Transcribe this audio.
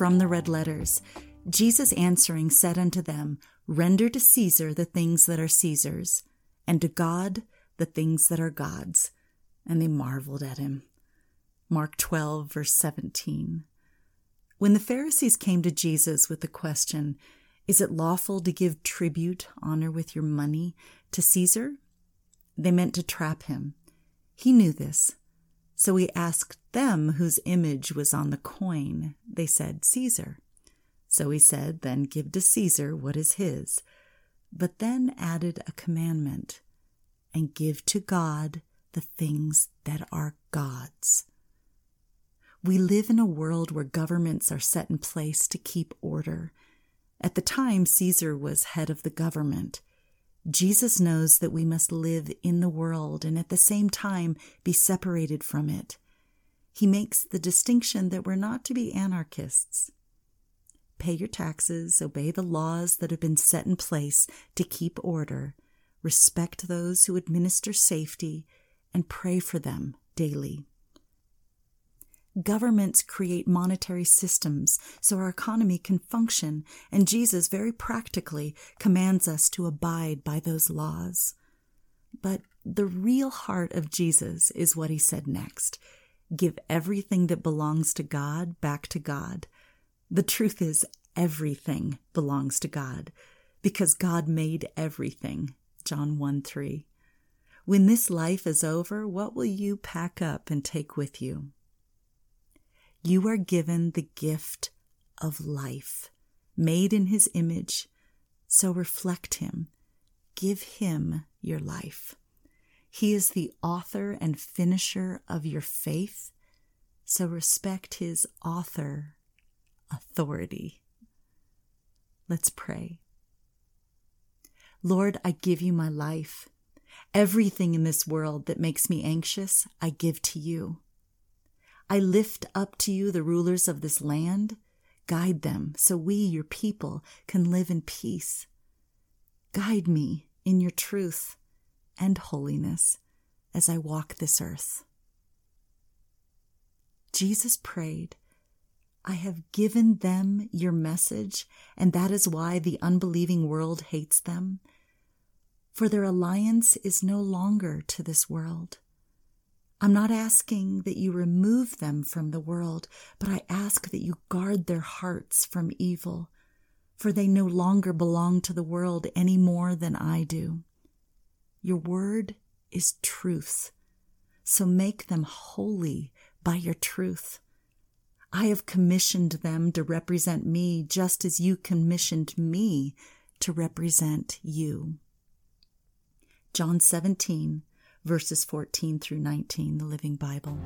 from the red letters. Jesus answering said unto them, Render to Caesar the things that are Caesar's, and to God the things that are God's. And they marveled at him. Mark 12, verse 17. When the Pharisees came to Jesus with the question, Is it lawful to give tribute, honor with your money, to Caesar? They meant to trap him. He knew this. So he asked them whose image was on the coin. They said, Caesar. So he said, Then give to Caesar what is his. But then added a commandment, and give to God the things that are God's. We live in a world where governments are set in place to keep order. At the time, Caesar was head of the government. Jesus knows that we must live in the world and at the same time be separated from it. He makes the distinction that we're not to be anarchists. Pay your taxes, obey the laws that have been set in place to keep order, respect those who administer safety, and pray for them daily. Governments create monetary systems so our economy can function, and Jesus very practically commands us to abide by those laws. But the real heart of Jesus is what he said next give everything that belongs to God back to God. The truth is, everything belongs to God because God made everything. John 1 3. When this life is over, what will you pack up and take with you? You are given the gift of life, made in his image. So reflect him. Give him your life. He is the author and finisher of your faith. So respect his author authority. Let's pray. Lord, I give you my life. Everything in this world that makes me anxious, I give to you. I lift up to you the rulers of this land. Guide them so we, your people, can live in peace. Guide me in your truth and holiness as I walk this earth. Jesus prayed, I have given them your message, and that is why the unbelieving world hates them. For their alliance is no longer to this world. I'm not asking that you remove them from the world, but I ask that you guard their hearts from evil, for they no longer belong to the world any more than I do. Your word is truth, so make them holy by your truth. I have commissioned them to represent me just as you commissioned me to represent you. John 17, verses 14 through 19, the Living Bible.